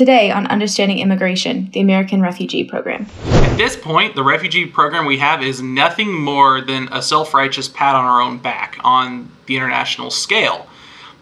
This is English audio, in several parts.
Today on Understanding Immigration, the American Refugee Program. At this point, the refugee program we have is nothing more than a self righteous pat on our own back on the international scale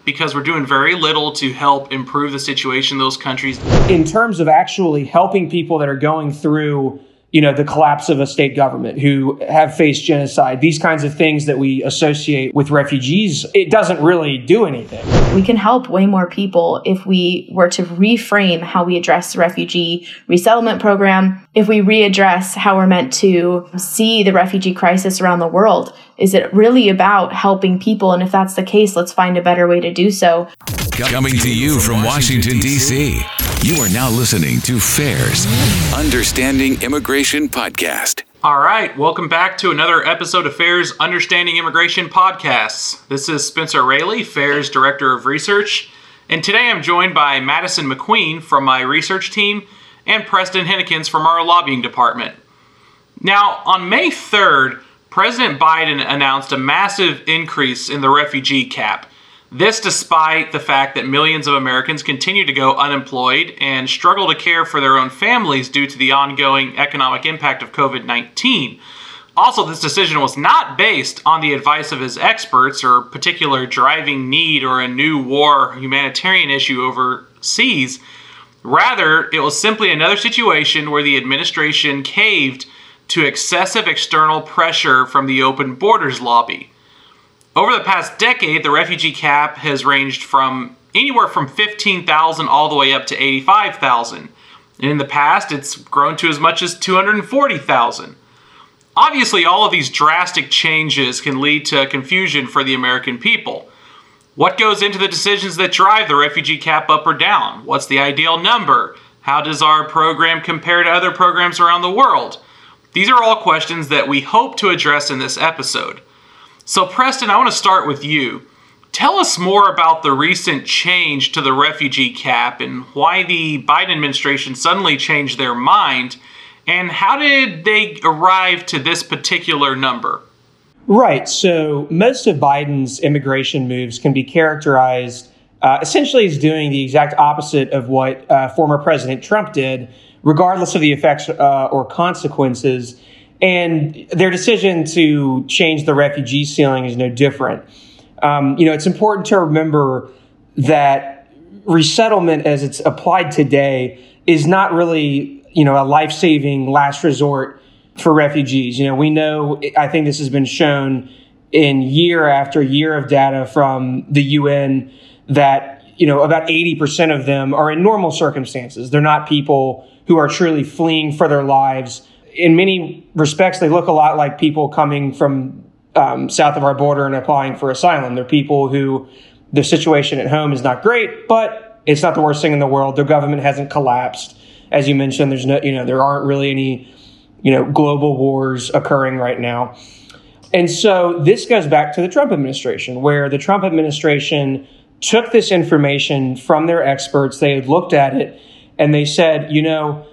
because we're doing very little to help improve the situation in those countries. In terms of actually helping people that are going through you know, the collapse of a state government who have faced genocide, these kinds of things that we associate with refugees, it doesn't really do anything. We can help way more people if we were to reframe how we address the refugee resettlement program, if we readdress how we're meant to see the refugee crisis around the world. Is it really about helping people? And if that's the case, let's find a better way to do so. Coming to you from Washington, D.C., you are now listening to FAIR's Understanding Immigration Podcast. All right, welcome back to another episode of FAIR's Understanding Immigration Podcasts. This is Spencer Raley, FAIR's Director of Research, and today I'm joined by Madison McQueen from my research team and Preston Huennekens from our lobbying department. Now, on May 3rd, President Biden announced a massive increase in the refugee cap. This despite the fact that millions of Americans continue to go unemployed and struggle to care for their own families due to the ongoing economic impact of COVID 19. Also, this decision was not based on the advice of his experts or particular driving need or a new war humanitarian issue overseas. Rather, it was simply another situation where the administration caved to excessive external pressure from the open borders lobby. Over the past decade, the refugee cap has ranged from anywhere from 15,000 all the way up to 85,000. And in the past, it's grown to as much as 240,000. Obviously, all of these drastic changes can lead to confusion for the American people. What goes into the decisions that drive the refugee cap up or down? What's the ideal number? How does our program compare to other programs around the world? These are all questions that we hope to address in this episode. So, Preston, I want to start with you. Tell us more about the recent change to the refugee cap and why the Biden administration suddenly changed their mind, and how did they arrive to this particular number? Right. So, most of Biden's immigration moves can be characterized uh, essentially as doing the exact opposite of what uh, former President Trump did regardless of the effects uh, or consequences. And their decision to change the refugee ceiling is no different. Um, you know, it's important to remember that resettlement as it's applied today is not really, you know, a life saving last resort for refugees. You know, we know, I think this has been shown in year after year of data from the UN that, you know, about 80% of them are in normal circumstances. They're not people who are truly fleeing for their lives. In many respects, they look a lot like people coming from um, south of our border and applying for asylum. They're people who their situation at home is not great, but it's not the worst thing in the world. Their government hasn't collapsed. As you mentioned, there's no, you know, there aren't really any, you know, global wars occurring right now. And so this goes back to the Trump administration, where the Trump administration took this information from their experts. They had looked at it and they said, you know,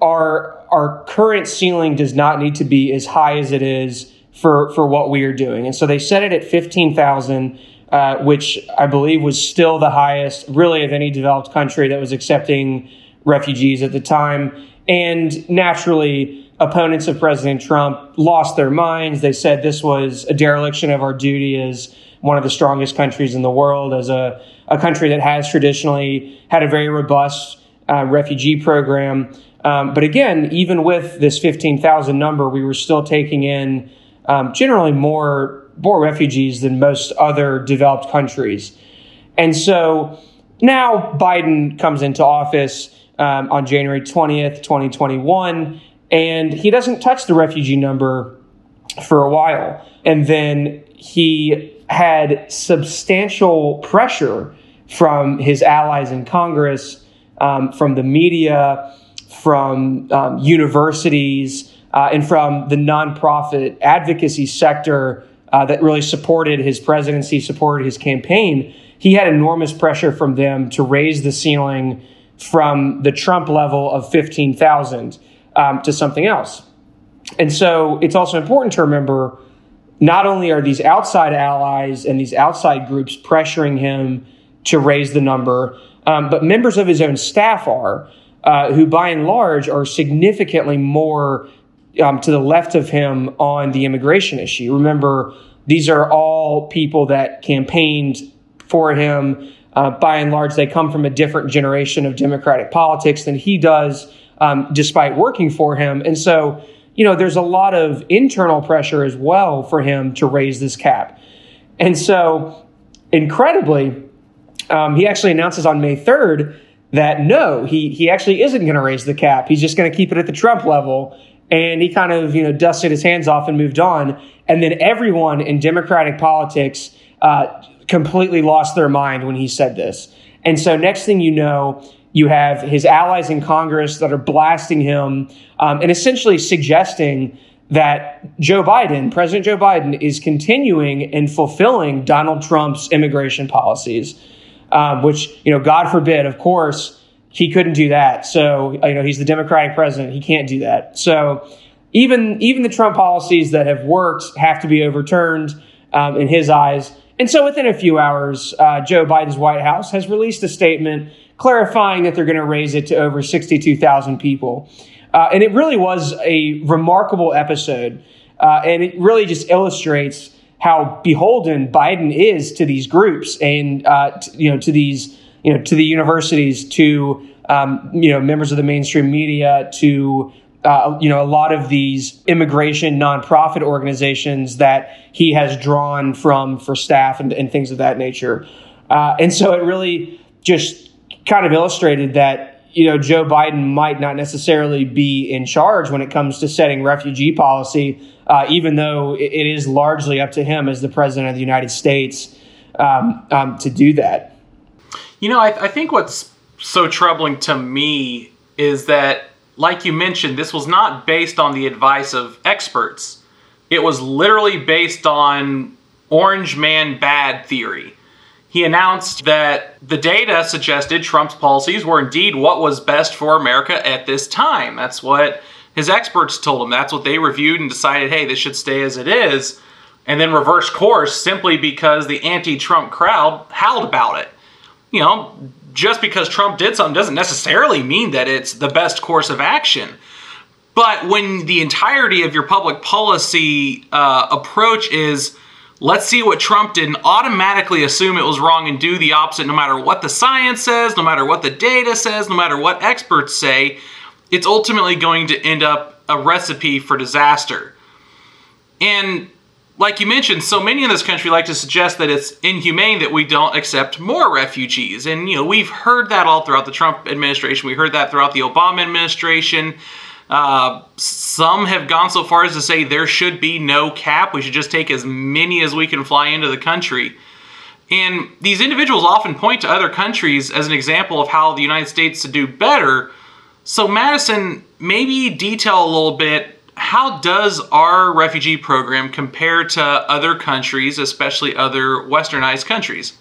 our our current ceiling does not need to be as high as it is for for what we are doing, and so they set it at fifteen thousand. Uh, which I believe was still the highest, really, of any developed country that was accepting refugees at the time. And naturally, opponents of President Trump lost their minds. They said this was a dereliction of our duty as one of the strongest countries in the world, as a, a country that has traditionally had a very robust uh, refugee program. Um, but again, even with this 15,000 number, we were still taking in um, generally more, more refugees than most other developed countries. And so now Biden comes into office um, on January 20th, 2021, and he doesn't touch the refugee number for a while. And then he had substantial pressure from his allies in Congress um, from the media, from um, universities, uh, and from the nonprofit advocacy sector uh, that really supported his presidency, supported his campaign. He had enormous pressure from them to raise the ceiling from the Trump level of 15,000 um, to something else. And so it's also important to remember not only are these outside allies and these outside groups pressuring him to raise the number, um, but members of his own staff are, uh, who by and large are significantly more um, to the left of him on the immigration issue. Remember, these are all people that campaigned for him. Uh, by and large, they come from a different generation of Democratic politics than he does, um, despite working for him. And so, you know, there's a lot of internal pressure as well for him to raise this cap. And so, incredibly, um, he actually announces on May 3rd that no, he, he actually isn't going to raise the cap. He's just going to keep it at the Trump level. And he kind of, you know, dusted his hands off and moved on. And then everyone in Democratic politics uh, completely lost their mind when he said this. And so, next thing you know, you have his allies in Congress that are blasting him um, and essentially suggesting that Joe Biden, President Joe Biden, is continuing and fulfilling Donald Trump's immigration policies, um, which, you know, God forbid, of course, he couldn't do that. So, you know, he's the Democratic president. He can't do that. So, even even the Trump policies that have worked have to be overturned um, in his eyes. And so, within a few hours, uh, Joe Biden's White House has released a statement clarifying that they're going to raise it to over 62,000 people. Uh, and it really was a remarkable episode. Uh, and it really just illustrates how beholden Biden is to these groups and, uh, t- you know, to these, you know, to the universities, to, um, you know, members of the mainstream media, to uh, you know, a lot of these immigration nonprofit organizations that he has drawn from for staff and, and things of that nature. Uh, and so it really just kind of illustrated that, you know, Joe Biden might not necessarily be in charge when it comes to setting refugee policy, uh, even though it, is largely up to him as the president of the United States um, um, to do that. You know, I, I think what's so troubling to me is that like you mentioned, this was not based on the advice of experts. It was literally based on orange man bad theory. He announced that the data suggested Trump's policies were indeed what was best for America at this time. That's what his experts told him. That's what they reviewed and decided, hey, this should stay as it is. And then reverse course simply because the anti Trump crowd howled about it. You know, just because Trump did something doesn't necessarily mean that it's the best course of action. But when the entirety of your public policy uh, approach is let's see what Trump did and automatically assume it was wrong and do the opposite no matter what the science says, no matter what the data says, no matter what experts say, it's ultimately going to end up a recipe for disaster. And like you mentioned, so many in this country like to suggest that it's inhumane that we don't accept more refugees. And, you know, we've heard that all throughout the Trump administration. We heard that throughout the Obama administration. Uh, some have gone so far as to say there should be no cap. We should just take as many as we can fly into the country. And these individuals often point to other countries as an example of how the United States should do better. So, Madison, maybe detail a little bit how does our refugee program compare to other countries, especially other westernized countries?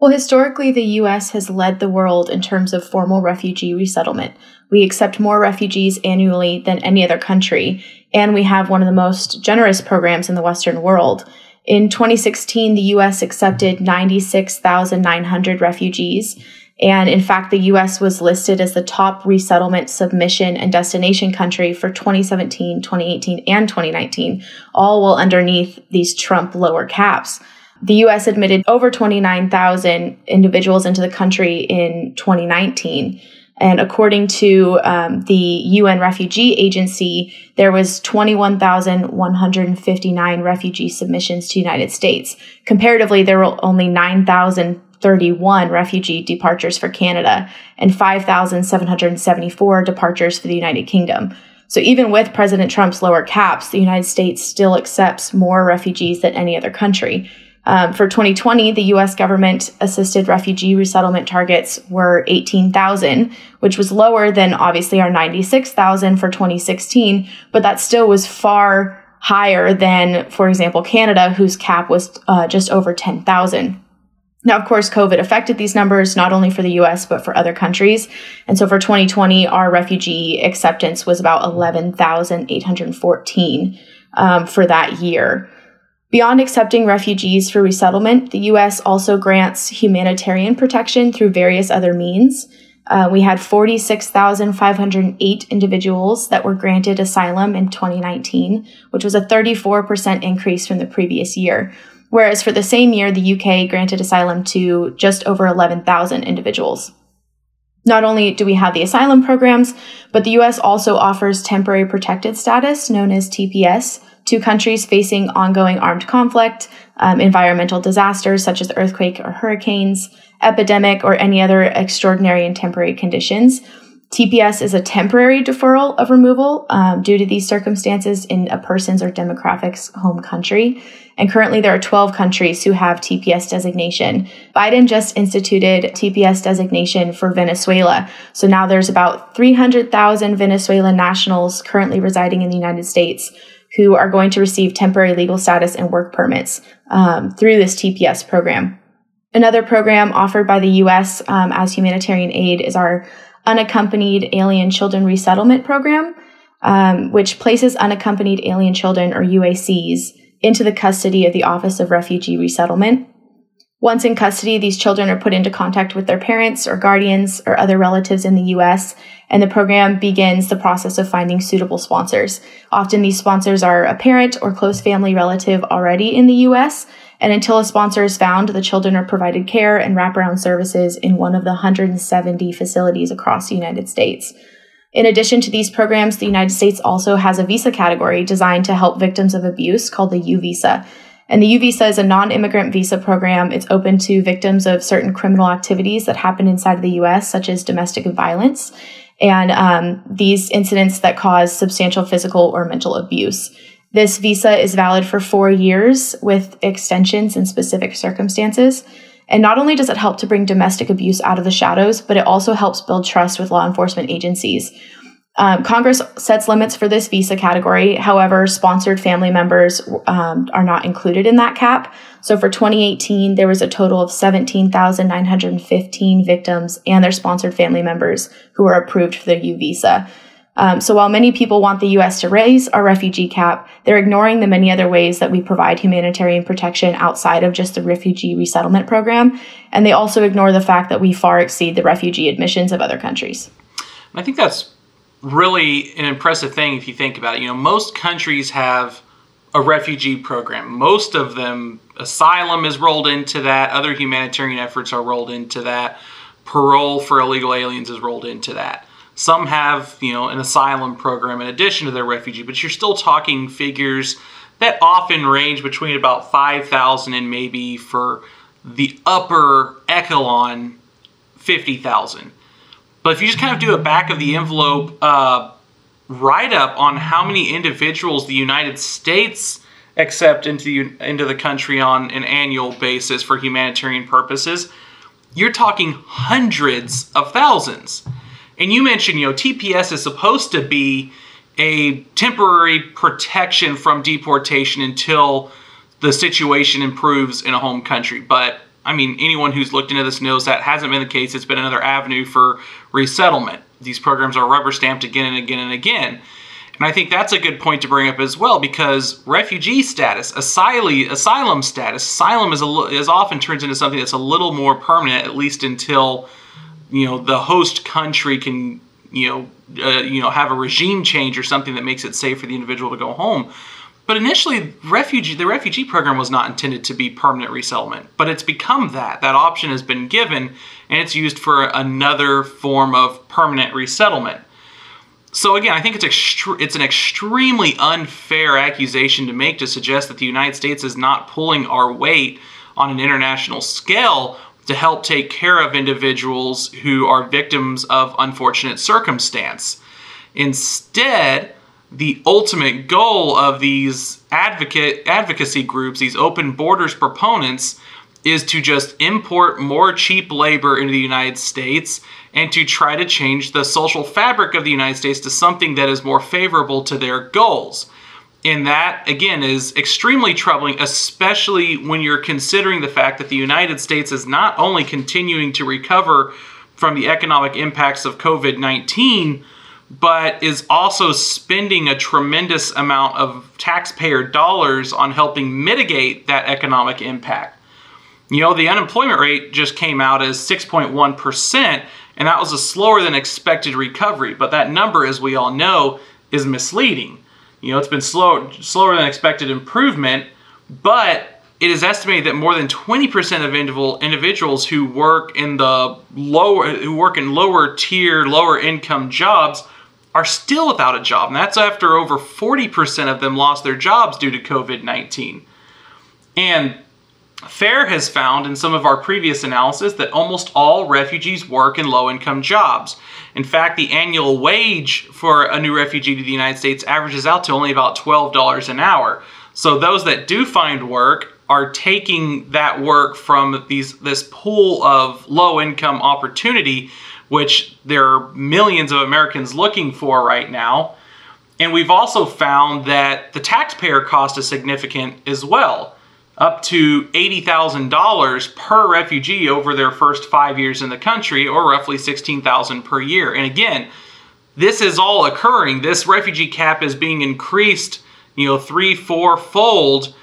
Well, historically, the U.S. has led the world in terms of formal refugee resettlement. We accept more refugees annually than any other country, and we have one of the most generous programs in the Western world. In 2016, the U.S. accepted 96,900 refugees, and in fact, the US was listed as the top resettlement submission and destination country for 2017, 2018, and 2019, all while underneath these Trump lower caps. The US admitted over 29,000 individuals into the country in 2019. And according to um, the UN Refugee Agency, there was 21,159 refugee submissions to the United States. Comparatively, there were only 9,031 refugee departures for Canada and 5,774 departures for the United Kingdom. So even with President Trump's lower caps, the United States still accepts more refugees than any other country. Um, for 2020, the U.S. government assisted refugee resettlement targets were 18,000, which was lower than obviously our 96,000 for 2016, but that still was far higher than, for example, Canada, whose cap was uh, just over 10,000. Now, of course, COVID affected these numbers not only for the US, but for other countries. And so for 2020, our refugee acceptance was about 11,814 um, for that year. Beyond accepting refugees for resettlement, the U.S. also grants humanitarian protection through various other means. Uh, we had 46,508 individuals that were granted asylum in 2019, which was a 34% increase from the previous year. Whereas for the same year, the UK granted asylum to just over 11,000 individuals. Not only do we have the asylum programs, but the US also offers temporary protected status, known as TPS, to countries facing ongoing armed conflict, um, environmental disasters such as earthquake or hurricanes, epidemic, or any other extraordinary and temporary conditions. TPS is a temporary deferral of removal um, due to these circumstances in a person's or demographic's home country. And currently, there are 12 countries who have TPS designation. Biden just instituted TPS designation for Venezuela. So now there's about 300,000 Venezuelan nationals currently residing in the United States who are going to receive temporary legal status and work permits um, through this TPS program. Another program offered by the U.S. Um, as humanitarian aid is our Unaccompanied Alien Children Resettlement Program, um, which places unaccompanied alien children, or UACs, into the custody of the Office of Refugee Resettlement. Once in custody, these children are put into contact with their parents or guardians or other relatives in the U.S., and the program begins the process of finding suitable sponsors. Often, these sponsors are a parent or close family relative already in the U.S., and until a sponsor is found, the children are provided care and wraparound services in one of the 170 facilities across the United States. In addition to these programs, the United States also has a visa category designed to help victims of abuse called the U visa. And the U visa is a non immigrant visa program. It's open to victims of certain criminal activities that happen inside of the US, such as domestic violence and um, these incidents that cause substantial physical or mental abuse. This visa is valid for four years with extensions in specific circumstances. And not only does it help to bring domestic abuse out of the shadows, but it also helps build trust with law enforcement agencies. Um, Congress sets limits for this visa category. However, sponsored family members um, are not included in that cap. So for 2018, there was a total of 17,915 victims and their sponsored family members who were approved for the U visa. Um, so while many people want the U.S. to raise our refugee cap, they're ignoring the many other ways that we provide humanitarian protection outside of just the refugee resettlement program. And they also ignore the fact that we far exceed the refugee admissions of other countries. I think that's really an impressive thing if you think about it. You know, most countries have a refugee program. Most of them, asylum is rolled into that, other humanitarian efforts are rolled into that, parole for illegal aliens is rolled into that. Some have, you know, an asylum program in addition to their refugee, but you're still talking figures that often range between about 5,000 and maybe for the upper echelon 50,000. But if you just kind of do a back of the envelope uh, write up on how many individuals the United States accept into the, into the country on an annual basis for humanitarian purposes, you're talking hundreds of thousands. And you mentioned, you know, TPS is supposed to be a temporary protection from deportation until the situation improves in a home country. But I mean, anyone who's looked into this knows that hasn't been the case. It's been another avenue for resettlement. These programs are rubber stamped again and again and again. And I think that's a good point to bring up as well because refugee status, asylee, asylum status, asylum is, a, is often turns into something that's a little more permanent, at least until you know the host country can you know uh, you know have a regime change or something that makes it safe for the individual to go home. But initially, refugee the refugee program was not intended to be permanent resettlement, but it's become that. That option has been given, and it's used for another form of permanent resettlement. So again, I think it's extre- it's an extremely unfair accusation to make to suggest that the United States is not pulling our weight on an international scale to help take care of individuals who are victims of unfortunate circumstance. Instead, the ultimate goal of these advocate advocacy groups, these open borders proponents, is to just import more cheap labor into the United States and to try to change the social fabric of the United States to something that is more favorable to their goals. And that, again, is extremely troubling, especially when you're considering the fact that the United States is not only continuing to recover from the economic impacts of COVID 19, but is also spending a tremendous amount of taxpayer dollars on helping mitigate that economic impact. You know, the unemployment rate just came out as 6.1%, and that was a slower than expected recovery. But that number, as we all know, is misleading. You know, it's been slow, slower than expected improvement, but it is estimated that more than 20% of individuals who work in the lower who work in lower tier, lower income jobs are still without a job. And that's after over 40% of them lost their jobs due to COVID-19. And FAIR has found in some of our previous analysis that almost all refugees work in low income jobs. In fact, the annual wage for a new refugee to the United States averages out to only about $12 an hour. So those that do find work are taking that work from these this pool of low income opportunity which there are millions of Americans looking for right now. And we've also found that the taxpayer cost is significant as well up to $80,000 per refugee over their first five years in the country, or roughly 16,000 per year. And again, this is all occurring. This refugee cap is being increased, you know, three, four fold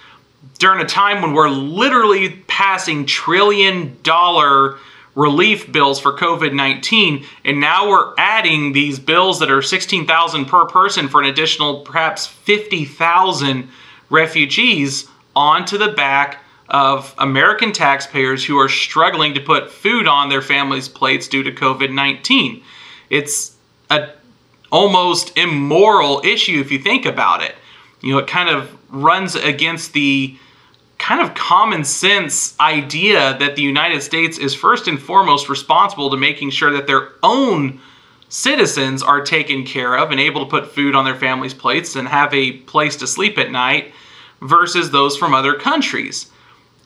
during a time when we're literally passing trillion dollar relief bills for COVID-19 and now we're adding these bills that are 16,000 per person for an additional perhaps 50,000 refugees onto the back of American taxpayers who are struggling to put food on their families' plates due to COVID 19. It's a almost immoral issue if you think about it. You know, it kind of runs against the kind of common sense idea that the United States is first and foremost responsible to making sure that their own citizens are taken care of and able to put food on their families' plates and have a place to sleep at night versus those from other countries.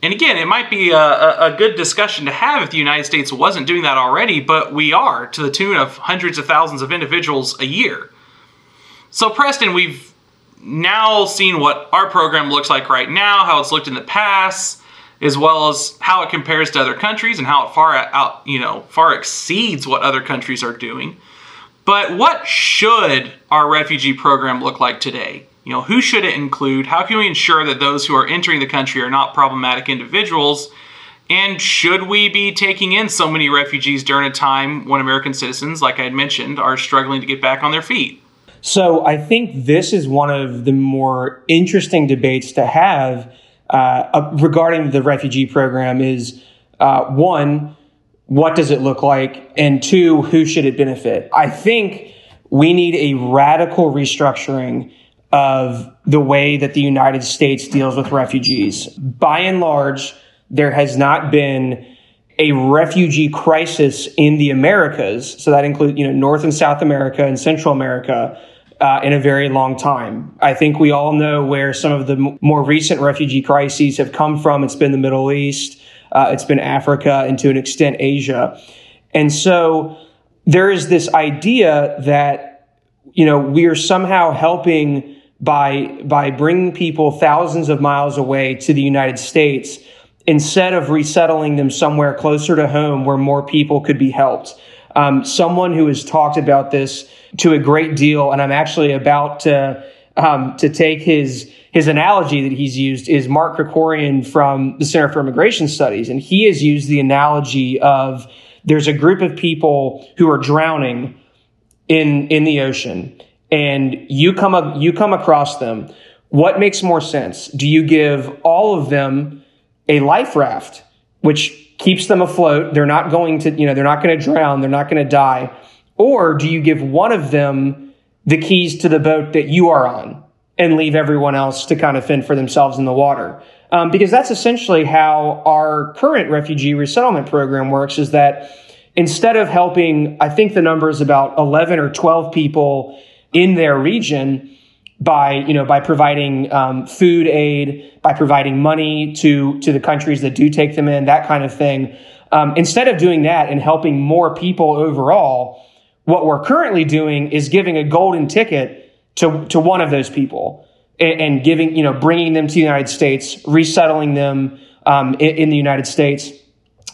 And again, it might be a, a, good discussion to have if the United States wasn't doing that already, but we are to the tune of hundreds of thousands of individuals a year. So, Preston, we've now seeing what our program looks like right now, how it's looked in the past, as well as how it compares to other countries and how it far out, you know, far exceeds what other countries are doing. But what should our refugee program look like today? You know, who should it include? How can we ensure that those who are entering the country are not problematic individuals? And should we be taking in so many refugees during a time when American citizens, like I had mentioned, are struggling to get back on their feet? So I think this is one of the more interesting debates to have uh, regarding the refugee program is uh, one, what does it look like? And two, who should it benefit? I think we need a radical restructuring of the way that the United States deals with refugees. By and large, there has not been a refugee crisis in the Americas. So that includes, you know, North and South America and Central America. Uh, in a very long time. I think we all know where some of the m- more recent refugee crises have come from. It's been the Middle East, uh, it's been Africa, and to an extent, Asia. And so there is this idea that, you know, we are somehow helping by, by bringing people thousands of miles away to the United States instead of resettling them somewhere closer to home where more people could be helped. Um, someone who has talked about this to a great deal, and I'm actually about to um, to take his his analogy that he's used is Mark Krikorian from the Center for Immigration Studies, and he has used the analogy of there's a group of people who are drowning in in the ocean, and you come up, you come across them, what makes more sense? Do you give all of them a life raft, which keeps them afloat? They're not going to, you know, they're not going to drown, they're not going to die. Or do you give one of them the keys to the boat that you are on and leave everyone else to kind of fend for themselves in the water? Um, because that's essentially how our current refugee resettlement program works is that instead of helping, I think the number is about 11 or 12 people in their region by you know by providing um, food aid, by providing money to to the countries that do take them in, that kind of thing. Um, instead of doing that and helping more people overall, what we're currently doing is giving a golden ticket to to one of those people and, and giving you know bringing them to the United States, resettling them um, in, in the United States,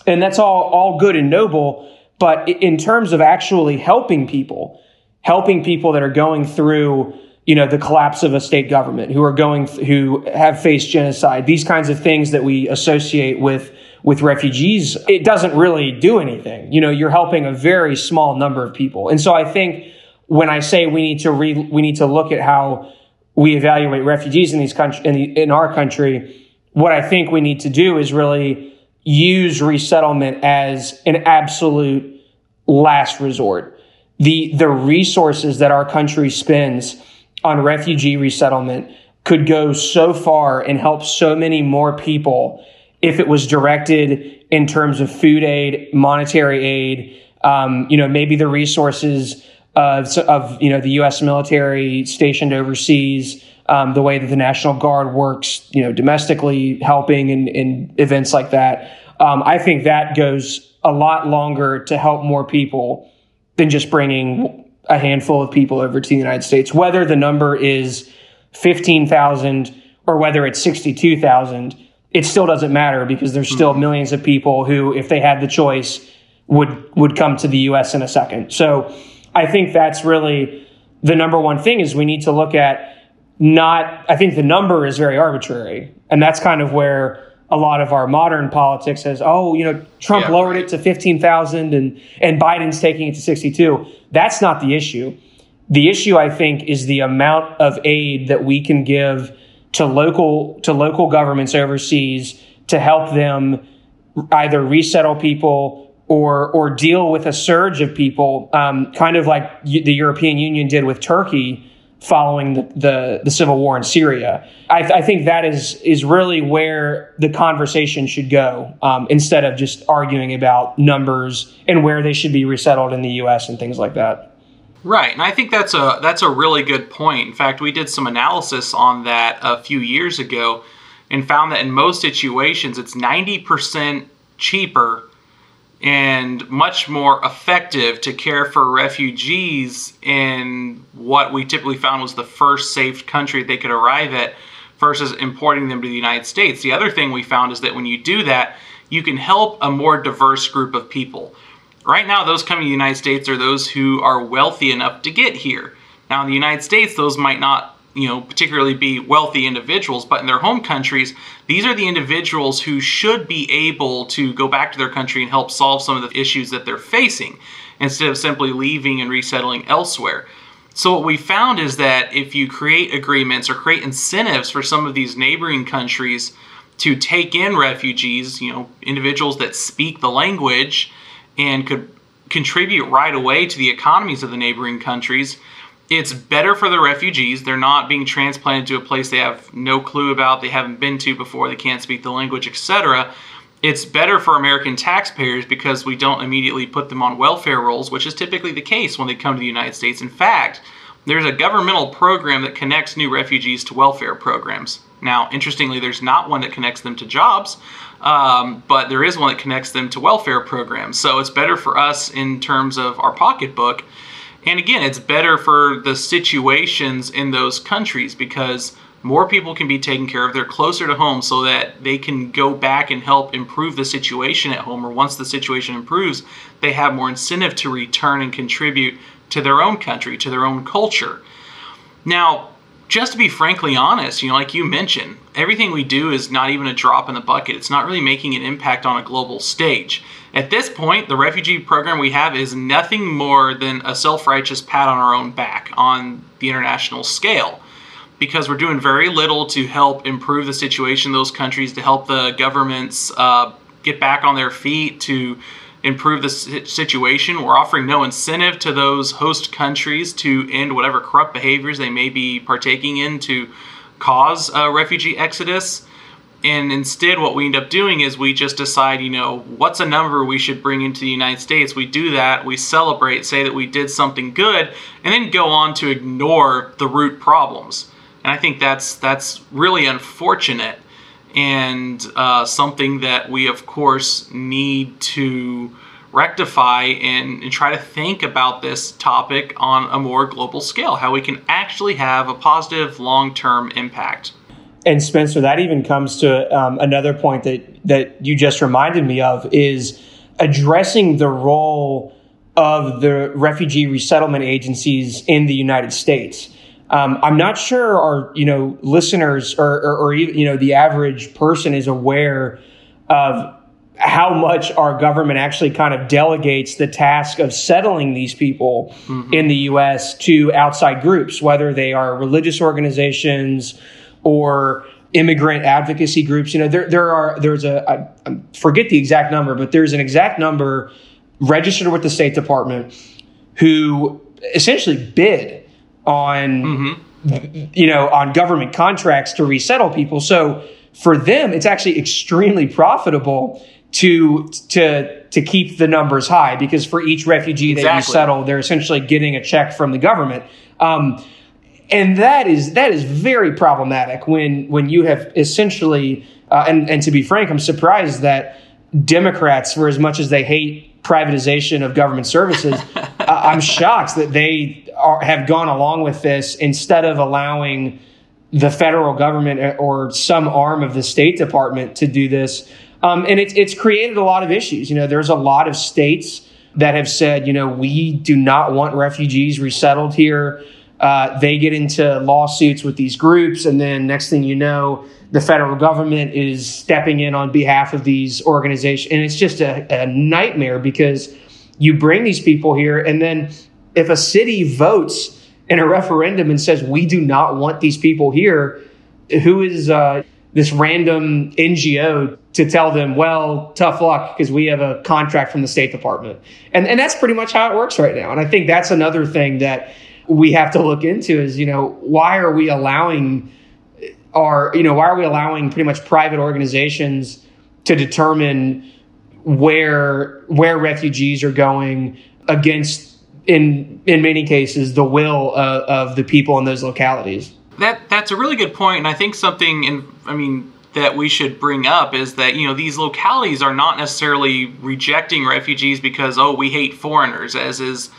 and that's all all good and noble. But in terms of actually helping people, helping people that are going through you know the collapse of a state government who are going who have faced genocide these kinds of things that we associate with with refugees it doesn't really do anything. You know you're helping a very small number of people. And so i think when i say we need to re- we need to look at how we evaluate refugees in these country in, the, in our country what i think we need to do is really use resettlement as an absolute last resort. The the resources that our country spends on refugee resettlement could go so far and help so many more people if it was directed in terms of food aid, monetary aid, um, you know, maybe the resources of, of, you know, the U.S. military stationed overseas, um, the way that the National Guard works, you know, domestically helping in, in events like that. Um, I think that goes a lot longer to help more people than just bringing a handful of people over to the United States, whether the number is 15,000 or whether it's 62,000, it still doesn't matter because there's still mm-hmm. millions of people who, if they had the choice, would, would come to the US in a second. So I think that's really the number one thing is we need to look at not, I think the number is very arbitrary. And that's kind of where a lot of our modern politics says, oh, you know, Trump yeah, lowered right. it to 15,000 and, and Biden's taking it to 62. That's not the issue. The issue, I think, is the amount of aid that we can give to local, to local governments overseas to help them either resettle people or, or deal with a surge of people, um, kind of like the European Union did with Turkey following the, the, the, civil war in Syria. I, I, think that is is really where the conversation should go um, instead of just arguing about numbers and where they should be resettled in the U.S. and things like that. Right, and I think that's a that's a really good point. In fact, we did some analysis on that a few years ago and found that in most situations it's 90% cheaper and much more effective to care for refugees in what we typically found was the first safe country they could arrive at versus importing them to the United States. The other thing we found is that when you do that, you can help a more diverse group of people. Right now, those coming to the United States are those who are wealthy enough to get here. Now, in the United States, those might not you know, particularly be wealthy individuals, but in their home countries, these are the individuals who should be able to go back to their country and help solve some of the issues that they're facing instead of simply leaving and resettling elsewhere. So, what we found is that if you create agreements or create incentives for some of these neighboring countries to take in refugees, you know, individuals that speak the language and could contribute right away to the economies of the neighboring countries, it's better for the refugees. They're not being transplanted to a place they have no clue about, they haven't been to before, they can't speak the language, etc. It's better for American taxpayers because we don't immediately put them on welfare rolls, which is typically the case when they come to the United States. In fact, there's a governmental program that connects new refugees to welfare programs. Now, interestingly, there's not one that connects them to jobs, um, but there is one that connects them to welfare programs. So it's better for us in terms of our pocketbook and again, it's better for the situations in those countries because more people can be taken care of. They're closer to home so that they can go back and help improve the situation at home. Or once the situation improves, they have more incentive to return and contribute to their own country, to their own culture. Now, just to be frankly honest, you know, like you mentioned, everything we do is not even a drop in the bucket. It's not really making an impact on a global stage. At this point, the refugee program we have is nothing more than a self righteous pat on our own back on the international scale because we're doing very little to help improve the situation in those countries, to help the governments uh, get back on their feet, to improve the situation. We're offering no incentive to those host countries to end whatever corrupt behaviors they may be partaking in to cause a refugee exodus. And instead, what we end up doing is we just decide, you know, what's a number we should bring into the United States. We do that, we celebrate, say that we did something good, and then go on to ignore the root problems. And I think that's that's really unfortunate, and uh, something that we, of course, need to rectify and, and, try to think about this topic on a more global scale, how we can actually have a positive long-term impact and Spencer, that even comes to um, another point that that you just reminded me of is addressing the role of the refugee resettlement agencies in the United States. Um, I'm not sure our you know listeners or, or, or you know the average person is aware of how much our government actually kind of delegates the task of settling these people mm-hmm. in the U.S. to outside groups, whether they are religious organizations or immigrant advocacy groups. You know, there there are there's a I forget the exact number, but there's an exact number registered with the State Department who essentially bid on mm-hmm. you know on government contracts to resettle people. So for them, it's actually extremely profitable to to to keep the numbers high because for each refugee exactly. that you settle, they're essentially getting a check from the government. Um, and that is that is very problematic when when you have essentially uh, and and to be frank, I'm surprised that Democrats, for as much as they hate privatization of government services, uh, I'm shocked that they are, have gone along with this instead of allowing the federal government or some arm of the State Department to do this. Um, and it's it's created a lot of issues. You know, there's a lot of states that have said, you know, we do not want refugees resettled here. Uh, they get into lawsuits with these groups, and then next thing you know, the federal government is stepping in on behalf of these organizations. And it's just a, a nightmare because you bring these people here, and then if a city votes in a referendum and says, we do not want these people here, who is uh, this random NGO to tell them, well, tough luck because we have a contract from the State Department. And, and that's pretty much how it works right now. And I think that's another thing that we have to look into is, you know, why are we allowing are, you know, why are we allowing pretty much private organizations to determine where where refugees are going against in in many cases the will of, of the people in those localities. That that's a really good point, and I think something in I mean that we should bring up is that you know these localities are not necessarily rejecting refugees because oh we hate foreigners as is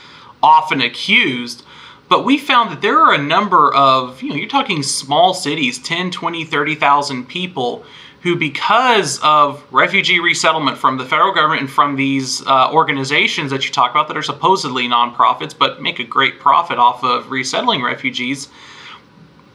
often accused but we found that there are a number of, you know, you're talking small cities, 10, 20, 30,000 people who, because of refugee resettlement from the federal government and from these uh, organizations that you talk about that are supposedly nonprofits but make a great profit off of resettling refugees,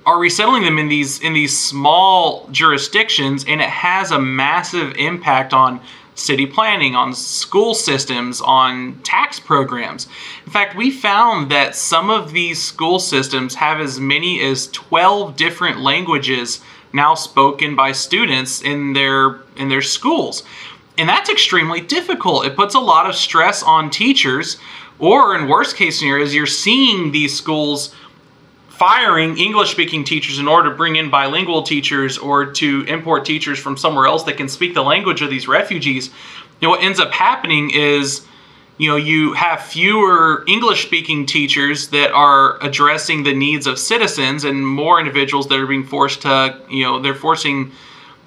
are resettling them in these in these small jurisdictions, and it has a massive impact on city planning, on school systems, on tax programs. In fact, we found that some of these school systems have as many as 12 different languages now spoken by students in their in their schools. And that's extremely difficult. It puts a lot of stress on teachers or in worst case scenarios you're seeing these schools firing English speaking teachers in order to bring in bilingual teachers or to import teachers from somewhere else that can speak the language of these refugees, you know, what ends up happening is, you know, you have fewer English speaking teachers that are addressing the needs of citizens and more individuals that are being forced to, you know, they're forcing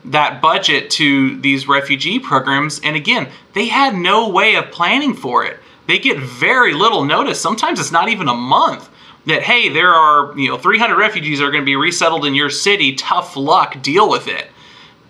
that budget to these refugee programs. And again, they had no way of planning for it. They get very little notice. Sometimes it's not even a month that hey, there are you know 300 refugees are going to be resettled in your city. Tough luck, deal with it.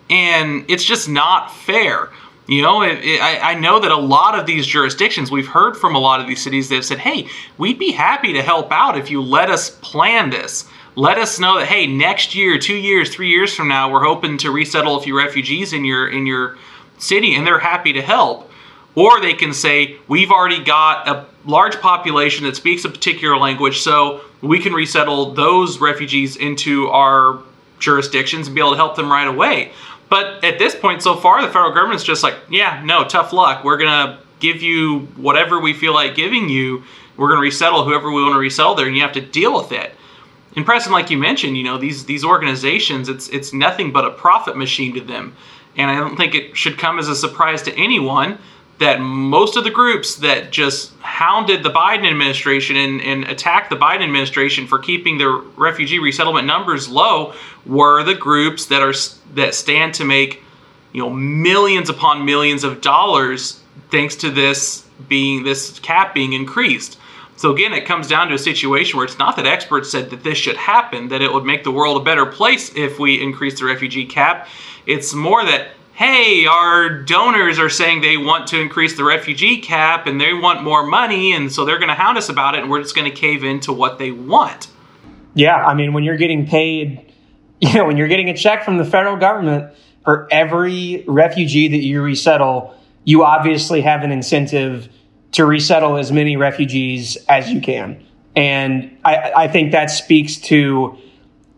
And it's just not fair. You know, it, it, I, I know that a lot of these jurisdictions, we've heard from a lot of these cities, they've said, hey, we'd be happy to help out if you let us plan this. Let us know that, hey, next year, two years, three years from now, we're hoping to resettle a few refugees in your in your city, and they're happy to help. Or they can say, we've already got a large population that speaks a particular language, so we can resettle those refugees into our jurisdictions and be able to help them right away. But at this point, so far, the federal government's just like, yeah, no, tough luck. We're going to give you whatever we feel like giving you. We're going to resettle whoever we want to resettle there, and you have to deal with it. And Preston, like you mentioned, you know these these organizations, it's it's nothing but a profit machine to them, and I don't think it should come as a surprise to anyone that most of the groups that just hounded the Biden administration and, and attacked the Biden administration for keeping their refugee resettlement numbers low were the groups that are that stand to make you know millions upon millions of dollars thanks to this being this cap being increased. So again, it comes down to a situation where it's not that experts said that this should happen, that it would make the world a better place if we increase the refugee cap. It's more that hey, our donors are saying they want to increase the refugee cap and they want more money, and so they're going to hound us about it, and we're just going to cave into what they want. Yeah, I mean, when you're getting paid, you know, when you're getting a check from the federal government for every refugee that you resettle, you obviously have an incentive to resettle as many refugees as you can. And I, I think that speaks to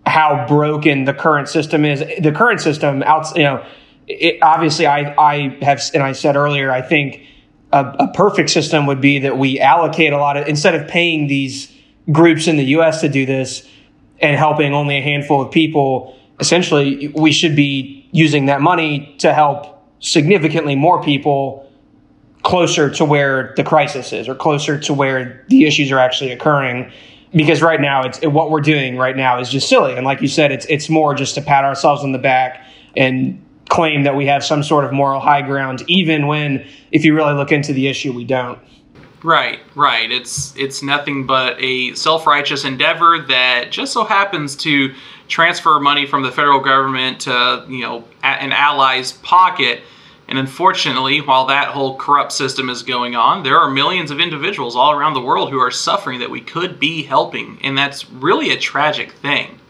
how broken the current system is. The current system, out, you know, it, obviously, I, I have, and I said earlier, I think a, a, perfect system would be that we allocate a lot of, instead of paying these groups in the US to do this and helping only a handful of people, essentially, we should be using that money to help significantly more people closer to where the crisis is or closer to where the issues are actually occurring. Because right now it's what we're doing right now is just silly. And like you said it's it's more just to pat ourselves on the back and claim that we have some sort of moral high ground, even when, if you really look into the issue, we don't. Right, right. It's it's nothing but a self-righteous endeavor that just so happens to transfer money from the federal government to you know an ally's pocket. And unfortunately, while that whole corrupt system is going on, there are millions of individuals all around the world who are suffering that we could be helping, and that's really a tragic thing.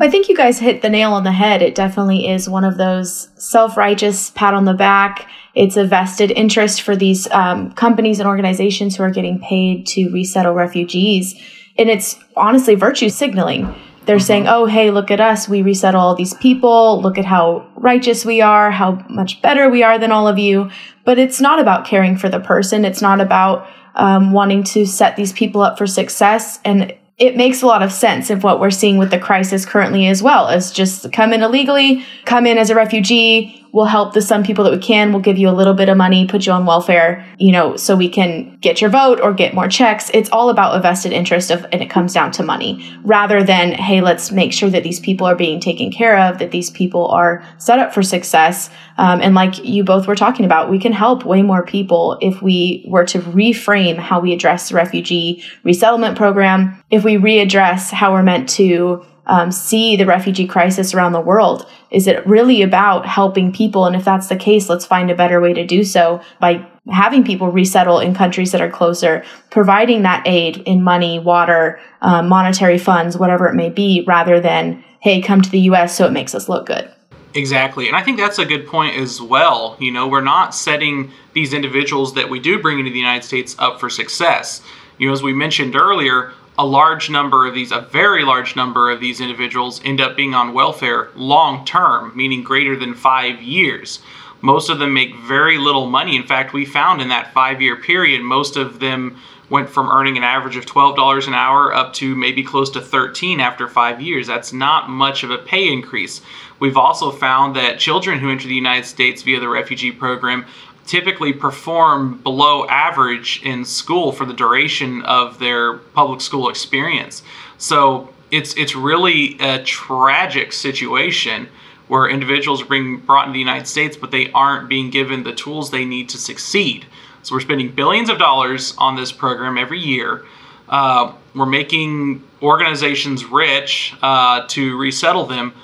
I think you guys hit the nail on the head. It definitely is one of those self righteous pat on the back. It's a vested interest for these um, companies and organizations who are getting paid to resettle refugees. And it's honestly virtue signaling. They're mm-hmm. saying, oh, hey, look at us. We resettle all these people. Look at how righteous we are, how much better we are than all of you. But it's not about caring for the person. It's not about um, wanting to set these people up for success. And it makes a lot of sense of what we're seeing with the crisis currently as well as just come in illegally, come in as a refugee, we'll help the some people that we can. We'll give you a little bit of money, put you on welfare, you know, so we can get your vote or get more checks. It's all about a vested interest of, and it comes down to money rather than, hey, let's make sure that these people are being taken care of, that these people are set up for success. Um, and like you both were talking about, we can help way more people if we were to reframe how we address the refugee resettlement program, if we readdress how we're meant to um, see the refugee crisis around the world? Is it really about helping people? And if that's the case, let's find a better way to do so by having people resettle in countries that are closer, providing that aid in money, water, um, monetary funds, whatever it may be, rather than, hey, come to the US so it makes us look good. Exactly. And I think that's a good point as well. You know, we're not setting these individuals that we do bring into the United States up for success. You know, as we mentioned earlier, a large number of these, a very large number of these individuals end up being on welfare long term, meaning greater than five years. Most of them make very little money. In fact, we found in that five year period, most of them went from earning an average of $12 an hour up to maybe close to 13 after five years. That's not much of a pay increase. We've also found that children who enter the United States via the refugee program typically perform below average in school for the duration of their public school experience. So it's it's really a tragic situation where individuals are being brought into the United States, but they aren't being given the tools they need to succeed. So we're spending billions of dollars on this program every year. Uh, we're making organizations rich uh, to resettle them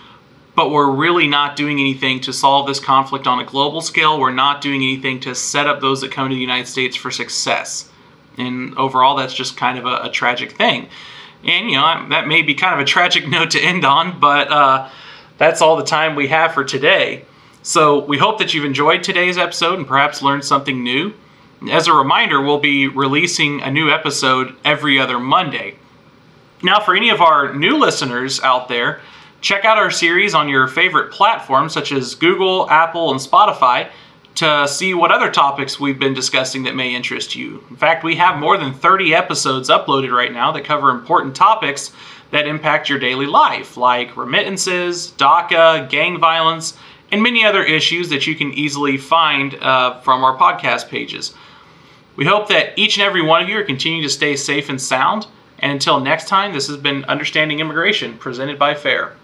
but we're really not doing anything to solve this conflict on a global scale. We're not doing anything to set up those that come to the United States for success. And overall, that's just kind of a, a tragic thing. And, you know, that may be kind of a tragic note to end on, but uh, that's all the time we have for today. So we hope that you've enjoyed today's episode and perhaps learned something new. As a reminder, we'll be releasing a new episode every other Monday. Now, for any of our new listeners out there, Check out our series on your favorite platforms such as Google, Apple, and Spotify to see what other topics we've been discussing that may interest you. In fact, we have more than 30 episodes uploaded right now that cover important topics that impact your daily life, like remittances, DACA, gang violence, and many other issues that you can easily find uh, from our podcast pages. We hope that each and every one of you are continuing to stay safe and sound. And until next time, this has been Understanding Immigration, presented by FAIR.